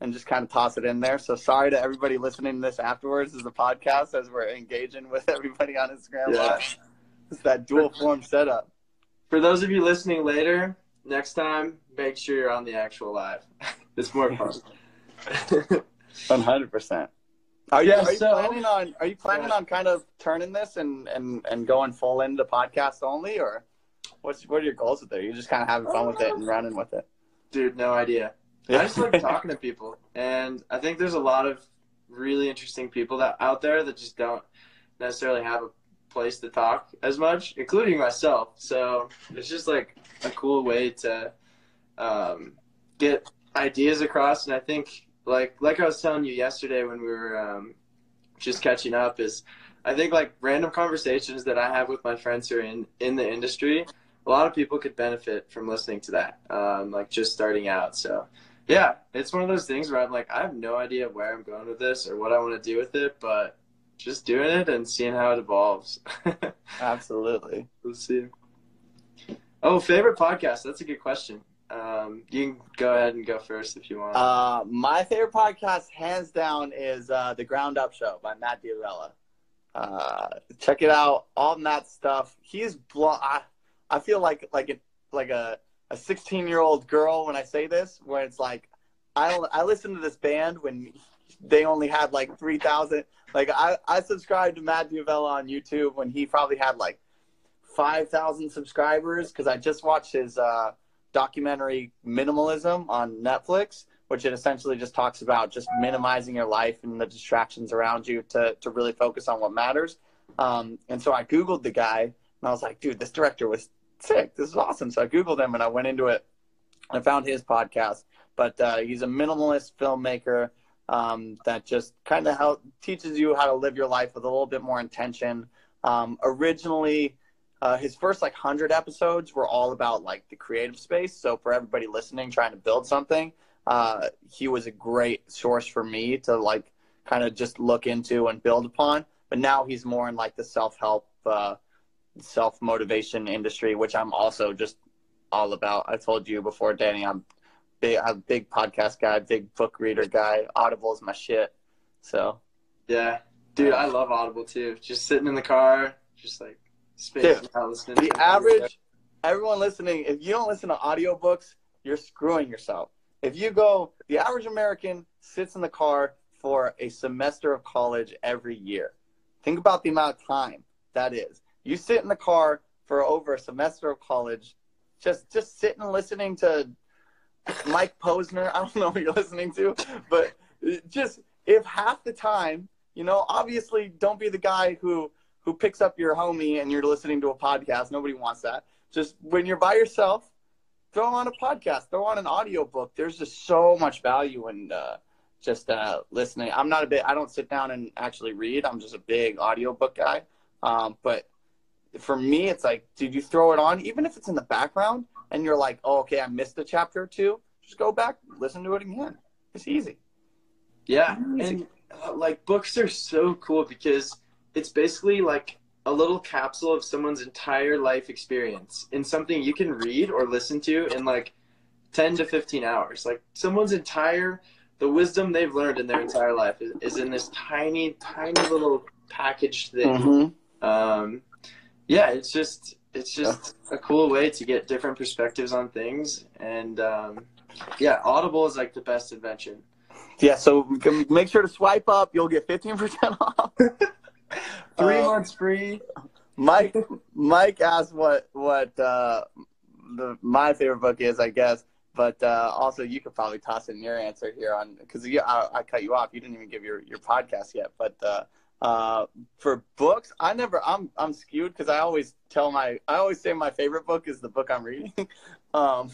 and just kind of toss it in there. So sorry to everybody listening to this afterwards as a podcast as we're engaging with everybody on Instagram yeah. Live. It's that dual form setup. For those of you listening later, next time make sure you're on the actual live. it's more fun. One hundred percent. Are you, yeah, are you so, planning on are you planning on kind of turning this and, and, and going full into podcast only or what's what are your goals with it? You're just kind of having fun with it and running with it. Dude, no idea. Yeah. I just like talking to people, and I think there's a lot of really interesting people that out there that just don't necessarily have a place to talk as much, including myself. So it's just like a cool way to um, get ideas across, and I think like like I was telling you yesterday when we were um, just catching up is I think like random conversations that I have with my friends who are in in the industry. A lot of people could benefit from listening to that, um, like just starting out. So, yeah, it's one of those things where I'm like, I have no idea where I'm going with this or what I want to do with it, but just doing it and seeing how it evolves. Absolutely. Let's see. Oh, favorite podcast? That's a good question. Um, you can go ahead and go first if you want. Uh, my favorite podcast, hands down, is uh, the Ground Up Show by Matt D'Avella. Uh, check it out. All that stuff. He's bl- I, I feel like like a, like a a 16 year old girl when I say this, where it's like I I listened to this band when they only had like 3,000. Like I I subscribed to Matt D'Avella on YouTube when he probably had like 5,000 subscribers because I just watched his uh, documentary Minimalism on Netflix, which it essentially just talks about just minimizing your life and the distractions around you to, to really focus on what matters. Um, and so I Googled the guy and I was like, dude, this director was sick. This is awesome. So I Googled him and I went into it. I found his podcast, but uh, he's a minimalist filmmaker um, that just kind of teaches you how to live your life with a little bit more intention. Um, originally, uh, his first like hundred episodes were all about like the creative space. So for everybody listening, trying to build something, uh, he was a great source for me to like kind of just look into and build upon. But now he's more in like the self help, uh, self motivation industry, which I'm also just all about. I told you before, Danny, I'm big, I'm a big podcast guy, big book reader guy. Audible is my shit. So yeah, dude, I love Audible too. Just sitting in the car, just like Dude, the average, everyone listening, if you don't listen to audiobooks, you're screwing yourself. If you go, the average American sits in the car for a semester of college every year. Think about the amount of time that is. You sit in the car for over a semester of college, just just sitting listening to Mike Posner. I don't know what you're listening to, but just if half the time, you know, obviously don't be the guy who who picks up your homie and you're listening to a podcast. Nobody wants that. Just when you're by yourself, throw on a podcast, throw on an audiobook. There's just so much value in uh, just uh, listening. I'm not a bit, I don't sit down and actually read. I'm just a big audiobook guy. Um, but for me, it's like, did you throw it on? Even if it's in the background and you're like, oh, okay, I missed a chapter or two, just go back, listen to it again. It's easy. Yeah. Easy. And uh, like books are so cool because it's basically like a little capsule of someone's entire life experience in something you can read or listen to in like 10 to 15 hours. Like someone's entire, the wisdom they've learned in their entire life is, is in this tiny, tiny little packaged thing. Mm-hmm. Um, yeah, it's just, it's just a cool way to get different perspectives on things. And um, yeah, Audible is like the best invention. Yeah, so make sure to swipe up. You'll get 15% off. Three uh, months free. Mike Mike asked what what uh, the my favorite book is, I guess. But uh, also, you could probably toss in your answer here on because I, I cut you off. You didn't even give your, your podcast yet. But uh, uh, for books, I never. I'm I'm skewed because I always tell my I always say my favorite book is the book I'm reading. um,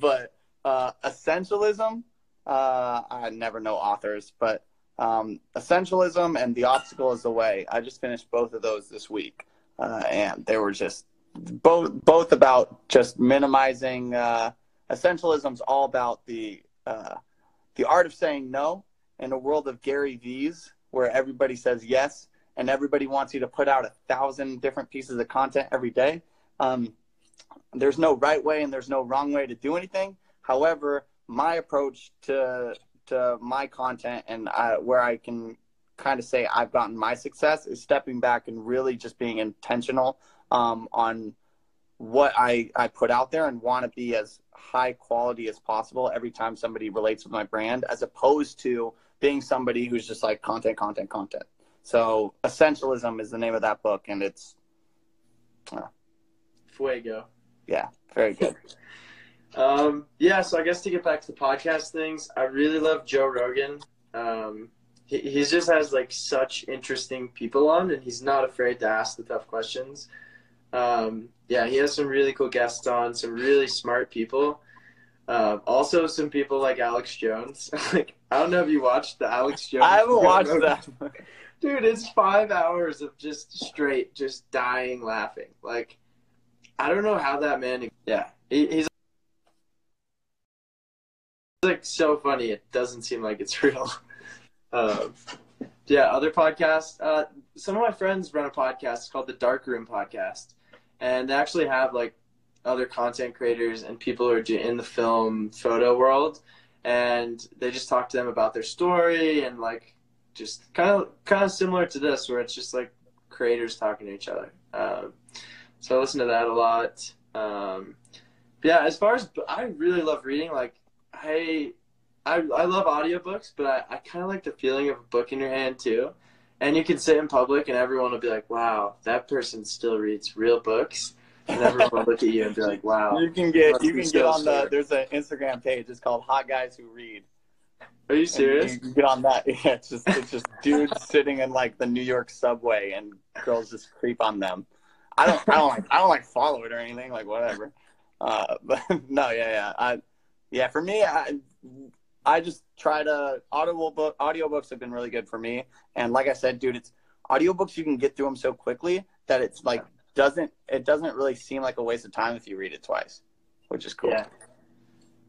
but uh, essentialism, uh, I never know authors, but um, essentialism and the obstacle is the way. I just finished both of those this week, uh, and they were just both both about just minimizing. Uh, essentialism's all about the uh, the art of saying no in a world of Gary V's where everybody says yes and everybody wants you to put out a thousand different pieces of content every day. Um, there's no right way and there's no wrong way to do anything. However, my approach to to my content and I, where I can kind of say I've gotten my success is stepping back and really just being intentional um, on what I, I put out there and want to be as high quality as possible every time somebody relates with my brand, as opposed to being somebody who's just like content, content, content. So essentialism is the name of that book, and it's uh, fuego. Yeah, very good. Um, yeah, so I guess to get back to the podcast things, I really love Joe Rogan. Um, he, he just has like such interesting people on, and he's not afraid to ask the tough questions. Um, yeah, he has some really cool guests on, some really smart people. Uh, also, some people like Alex Jones. like, I don't know if you watched the Alex Jones. I haven't watched that. Dude, it's five hours of just straight, just dying laughing. Like, I don't know how that man. Yeah, he, he's like so funny. It doesn't seem like it's real. Um, yeah, other podcasts. Uh, some of my friends run a podcast it's called the Dark Room Podcast, and they actually have like other content creators and people who are in the film photo world, and they just talk to them about their story and like just kind of kind of similar to this, where it's just like creators talking to each other. Um, so I listen to that a lot. Um, yeah, as far as I really love reading, like I I, I love audiobooks, but I, I kind of like the feeling of a book in your hand too. And you can sit in public and everyone will be like, wow, that person still reads real books. And everyone will look at you and be like, wow. You can get you can get on the there's an Instagram page. It's called Hot Guys Who Read. Are you serious? You can get on that. Yeah, it's just it's just dudes sitting in like the New York subway and girls just creep on them. I don't I don't like I don't like follow it or anything like whatever. Uh, but no, yeah, yeah. I, yeah, for me, I I just try to audible book audiobooks have been really good for me. And like I said, dude, it's audiobooks you can get through them so quickly that it's like doesn't it doesn't really seem like a waste of time if you read it twice, which is cool. Yeah.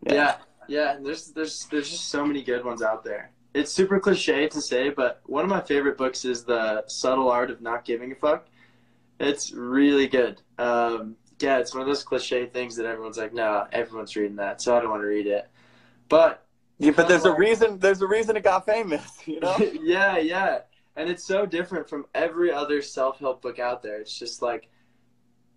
Yeah. yeah. yeah. There's there's there's just so many good ones out there. It's super cliche to say, but one of my favorite books is The Subtle Art of Not Giving a Fuck. It's really good. Um, yeah, it's one of those cliche things that everyone's like, no, everyone's reading that, so I don't want to read it. But yeah, but there's a reason. There's a reason it got famous. You know. yeah, yeah, and it's so different from every other self-help book out there. It's just like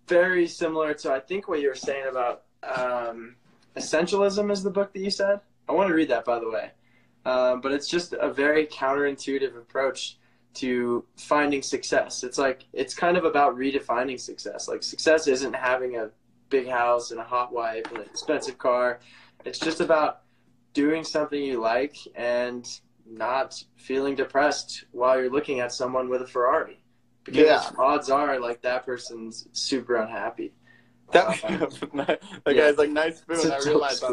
very similar to I think what you were saying about um, essentialism is the book that you said. I want to read that by the way, um, but it's just a very counterintuitive approach to finding success. It's like it's kind of about redefining success. Like success isn't having a big house and a hot wife and an expensive car. It's just about doing something you like and not feeling depressed while you're looking at someone with a Ferrari. Because yeah. odds are like that person's super unhappy. That, um, yeah. guy's like nice spoon. I realized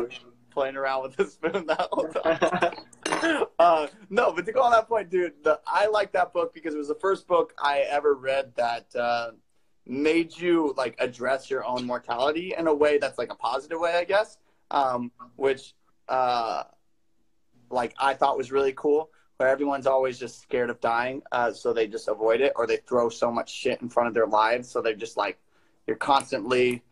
playing around with the spoon that whole time. uh, no, but to go on that point, dude, the, I like that book because it was the first book I ever read that uh, made you like address your own mortality in a way that's like a positive way, I guess. Um, which uh, like I thought was really cool, where everyone's always just scared of dying, uh, so they just avoid it, or they throw so much shit in front of their lives, so they're just like you're constantly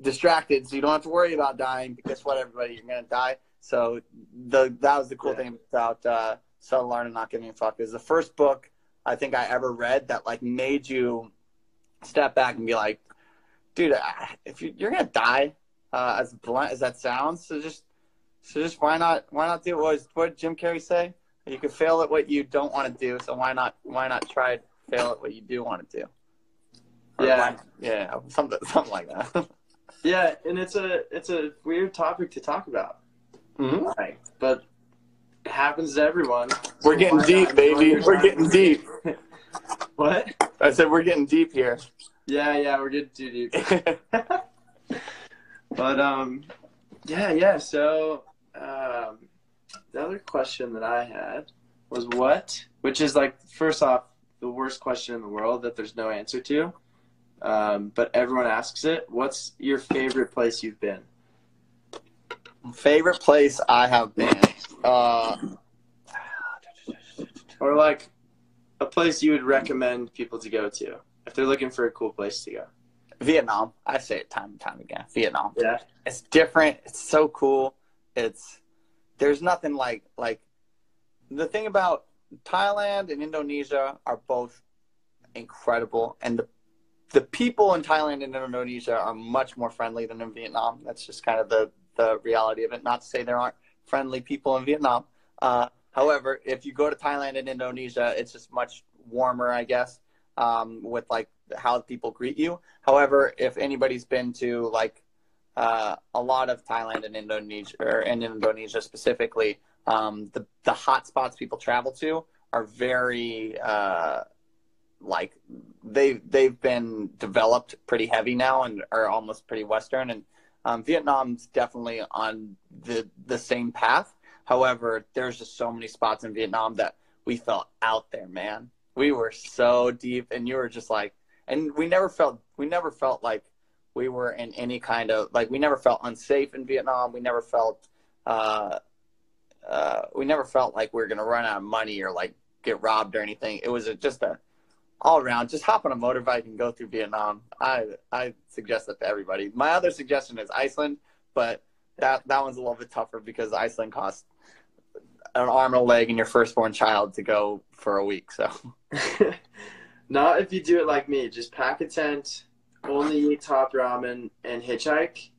distracted, so you don't have to worry about dying because what everybody you're gonna die. So the that was the cool yeah. thing about uh, Subtle Art of Not Giving a Fuck is the first book I think I ever read that like made you step back and be like, dude, if you, are gonna die, uh, as blunt as that sounds, so just so just why not why not do it? what what Jim Carrey say? You can fail at what you don't want to do, so why not why not try fail at what you do want to do? Or yeah, why, yeah, something something like that. Yeah, and it's a it's a weird topic to talk about. Mm-hmm. But it happens to everyone. We're getting deep, baby. We're getting deep. what? I said we're getting deep here. Yeah, yeah, we're getting too deep. but um, yeah, yeah. So um, the other question that I had was what, which is like first off the worst question in the world that there's no answer to, um, but everyone asks it. What's your favorite place you've been? Favorite place I have been, uh, or like a place you would recommend people to go to if they're looking for a cool place to go. Vietnam. I say it time and time again. Vietnam. Yeah. It's different. It's so cool. It's there's nothing like like the thing about Thailand and Indonesia are both incredible and the the people in Thailand and Indonesia are much more friendly than in Vietnam. That's just kind of the the reality of it. Not to say there aren't friendly people in Vietnam. Uh, however, if you go to Thailand and Indonesia, it's just much warmer, I guess, um, with like how people greet you. However, if anybody's been to like uh, a lot of Thailand and Indonesia, or in Indonesia specifically, um, the the hot spots people travel to are very uh, like they they've been developed pretty heavy now and are almost pretty Western. And um, Vietnam's definitely on the the same path. However, there's just so many spots in Vietnam that we felt out there, man. we were so deep, and you were just like, and we never felt we never felt like we were in any kind of like we never felt unsafe in Vietnam. We never felt uh, uh, we never felt like we were gonna run out of money or like get robbed or anything. It was a, just a all around. Just hop on a motorbike and go through Vietnam. I I suggest that to everybody. My other suggestion is Iceland, but that that one's a little bit tougher because Iceland costs an arm and a leg and your firstborn child to go for a week. So not if you do it like me. Just pack a tent, only eat top ramen, and hitchhike.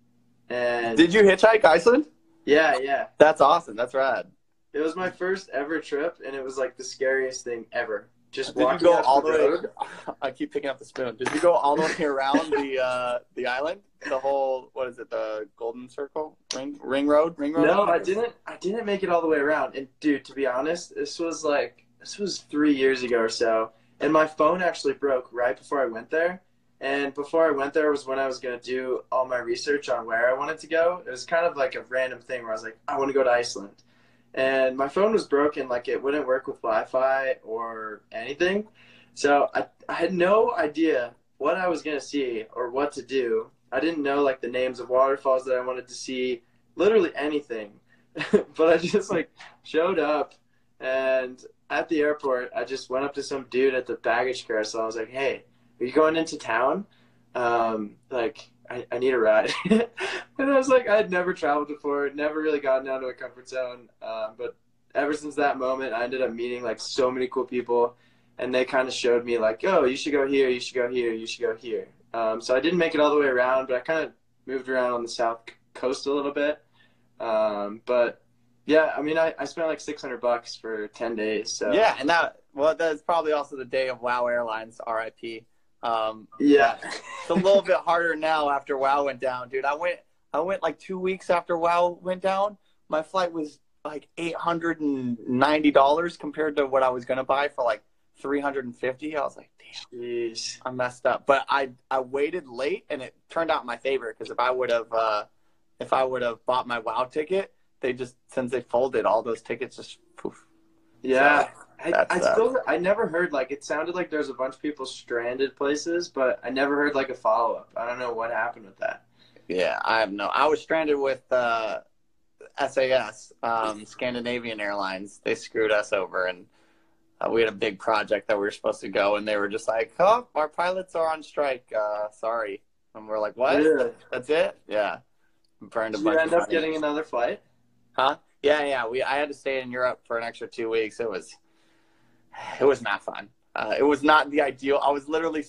And did you hitchhike Iceland? Yeah, yeah. That's awesome. That's rad. It was my first ever trip, and it was like the scariest thing ever. Just did you go all the, way? I keep picking up the spoon. Did you go all the way around the uh, the island? The whole what is it? The Golden Circle Ring Ring Road Ring Road. No, I didn't. I didn't make it all the way around. And dude, to be honest, this was like this was three years ago or so, and my phone actually broke right before I went there. And before I went there was when I was gonna do all my research on where I wanted to go. It was kind of like a random thing where I was like, I want to go to Iceland and my phone was broken like it wouldn't work with wi-fi or anything. So I, I had no idea what i was going to see or what to do. I didn't know like the names of waterfalls that i wanted to see literally anything. But i just like showed up and at the airport i just went up to some dude at the baggage carousel. I was like hey are you going into town? Um, like I, I need a ride. and I was like, I had never traveled before, never really gotten out of a comfort zone. Um, but ever since that moment, I ended up meeting like so many cool people, and they kind of showed me like, oh, you should go here, you should go here, you should go here. Um, so I didn't make it all the way around, but I kind of moved around on the south coast a little bit. Um, but yeah, I mean, I, I spent like 600 bucks for 10 days. So yeah, and that well, that's probably also the day of WoW Airlines RIP. Um, yeah, it's a little bit harder now after WoW went down, dude. I went, I went like two weeks after WoW went down. My flight was like eight hundred and ninety dollars compared to what I was gonna buy for like three hundred and fifty. I was like, damn, Jeez. I messed up. But I I waited late, and it turned out in my favor because if I would have uh, if I would have bought my WoW ticket, they just since they folded all those tickets just poof. Yeah. So, I, I still I never heard like it sounded like there's a bunch of people stranded places, but I never heard like a follow up. I don't know what happened with that. Yeah, I have no. I was stranded with uh, SAS, um, Scandinavian Airlines. They screwed us over, and uh, we had a big project that we were supposed to go, and they were just like, "Oh, our pilots are on strike. Uh, sorry." And we're like, "What? Really? That's it?" Yeah. Burned a Did bunch you end up getting another flight? Huh? Yeah, yeah. We I had to stay in Europe for an extra two weeks. It was it was not fun. Uh, it was not the ideal. I was literally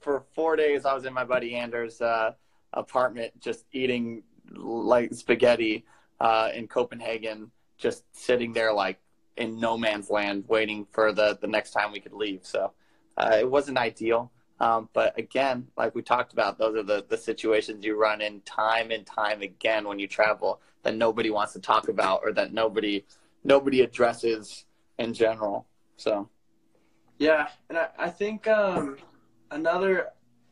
for four days. I was in my buddy Anders' uh, apartment, just eating like spaghetti uh, in Copenhagen, just sitting there like in no man's land, waiting for the the next time we could leave. So uh, it wasn't ideal. Um, but again, like we talked about, those are the, the situations you run in time and time again when you travel that nobody wants to talk about or that nobody nobody addresses in general. So, yeah, and I, I think um, another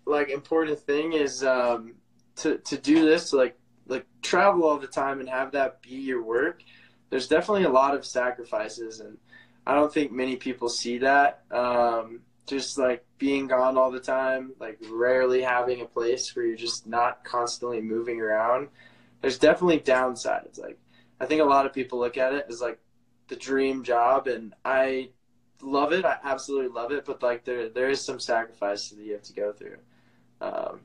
like important thing is um, to to do this to like like travel all the time and have that be your work. There's definitely a lot of sacrifices, and I don't think many people see that. Um, just like being gone all the time, like rarely having a place where you're just not constantly moving around. There's definitely downsides. Like I think a lot of people look at it as like the dream job, and I love it. I absolutely love it, but like there there is some sacrifice that you have to go through. Um,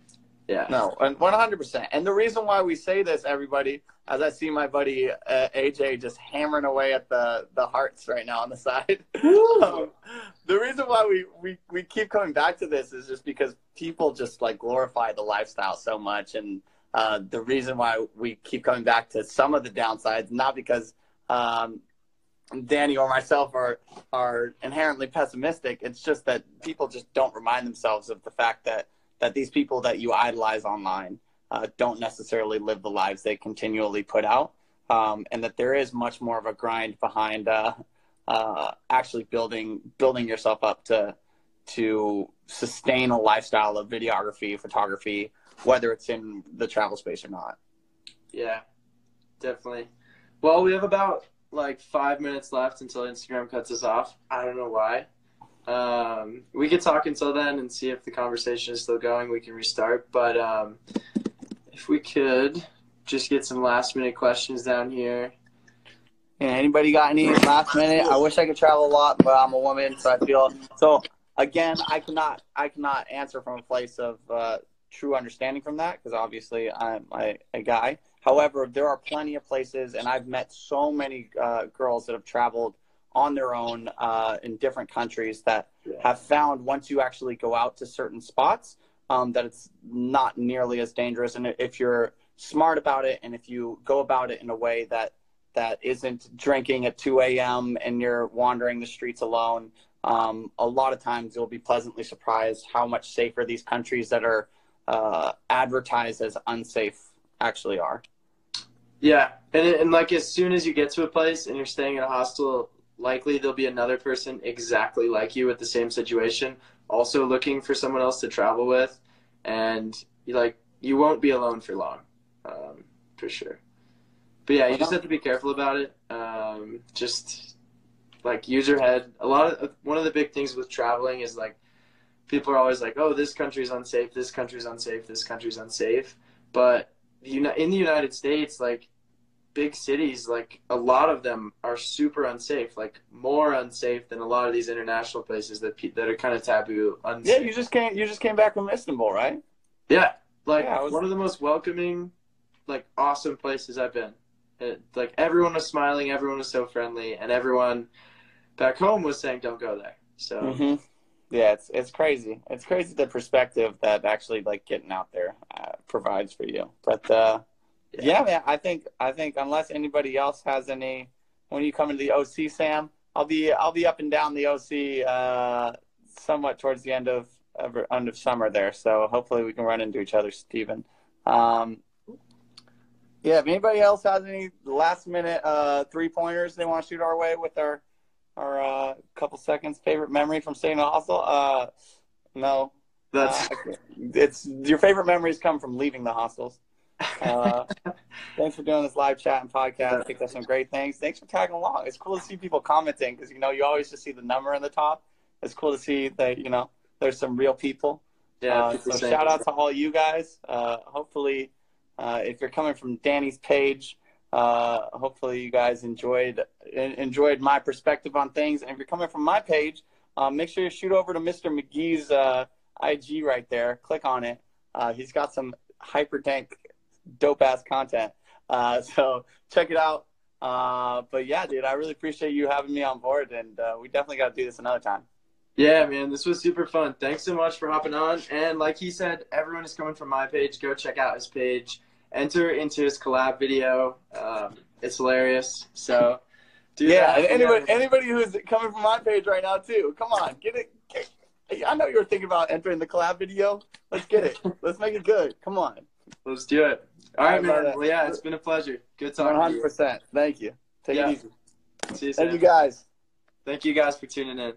yeah. No, and one hundred percent. And the reason why we say this, everybody, as I see my buddy uh, AJ just hammering away at the the hearts right now on the side. um, the reason why we, we we keep coming back to this is just because people just like glorify the lifestyle so much, and uh, the reason why we keep coming back to some of the downsides, not because um, Danny or myself are are inherently pessimistic. It's just that people just don't remind themselves of the fact that that these people that you idolize online uh, don't necessarily live the lives they continually put out, um, and that there is much more of a grind behind uh, uh, actually building building yourself up to to sustain a lifestyle of videography, photography, whether it's in the travel space or not. Yeah, definitely. Well, we have about like five minutes left until Instagram cuts us off. I don't know why. Um, we could talk until then and see if the conversation is still going. We can restart. But um, if we could just get some last minute questions down here. Yeah, anybody got any last minute? I wish I could travel a lot, but I'm a woman, so I feel so. Again, I cannot I cannot answer from a place of uh, true understanding from that because obviously I'm a, a, guy. However, there are plenty of places, and I've met so many uh, girls that have traveled on their own uh, in different countries that have found once you actually go out to certain spots um, that it's not nearly as dangerous. And if you're smart about it, and if you go about it in a way that that isn't drinking at 2 a.m. and you're wandering the streets alone, um, a lot of times you'll be pleasantly surprised how much safer these countries that are uh, advertised as unsafe actually are. Yeah, and and like as soon as you get to a place and you're staying in a hostel, likely there'll be another person exactly like you with the same situation, also looking for someone else to travel with, and you like you won't be alone for long, um, for sure. But yeah, you just have to be careful about it. Um, just like use your head. A lot of one of the big things with traveling is like people are always like, "Oh, this country's unsafe. This country's unsafe. This country's unsafe." But in the United States, like big cities, like a lot of them are super unsafe, like more unsafe than a lot of these international places that that are kind of taboo. Unsafe. Yeah, you just came you just came back from Istanbul, right? Yeah, like yeah, was... one of the most welcoming, like awesome places I've been. It, like everyone was smiling, everyone was so friendly, and everyone back home was saying, "Don't go there." So. Mm-hmm. Yeah, it's it's crazy. It's crazy the perspective that actually like getting out there uh, provides for you. But uh, yeah. yeah, man, I think I think unless anybody else has any, when you come into the OC, Sam, I'll be I'll be up and down the OC uh, somewhat towards the end of, of end of summer there. So hopefully we can run into each other, Stephen. Um, yeah, if anybody else has any last minute uh, three pointers they want to shoot our way with our our uh, couple seconds favorite memory from staying in the hostel? Uh, no. That's uh, it's your favorite memories come from leaving the hostels. Uh, thanks for doing this live chat and podcast. I think that's some great things. Thanks for tagging along. It's cool to see people commenting because you know you always just see the number in the top. It's cool to see that you know there's some real people. Yeah. Uh, so shout out to all you guys. Uh, hopefully, uh, if you're coming from Danny's page, uh, hopefully you guys enjoyed enjoyed my perspective on things. And if you're coming from my page, um, make sure you shoot over to Mr. McGee's uh, IG right there. Click on it. Uh, he's got some hyper dank, dope ass content. Uh, so check it out. Uh, but yeah, dude, I really appreciate you having me on board, and we definitely got to do this another time. Yeah, man, this was super fun. Thanks so much for hopping on. And like he said, everyone is coming from my page. Go check out his page enter into his collab video. Um, it's hilarious. So, yeah, and anybody anybody who's coming from my page right now too, come on, get it. Get, I know you were thinking about entering the collab video. Let's get it. Let's make it good. Come on. Let's do it. All right, man. Well, yeah, it's been a pleasure. Good talking. One hundred percent. Thank you. Take yeah. it easy. See you. Thank you guys. Thank you guys for tuning in.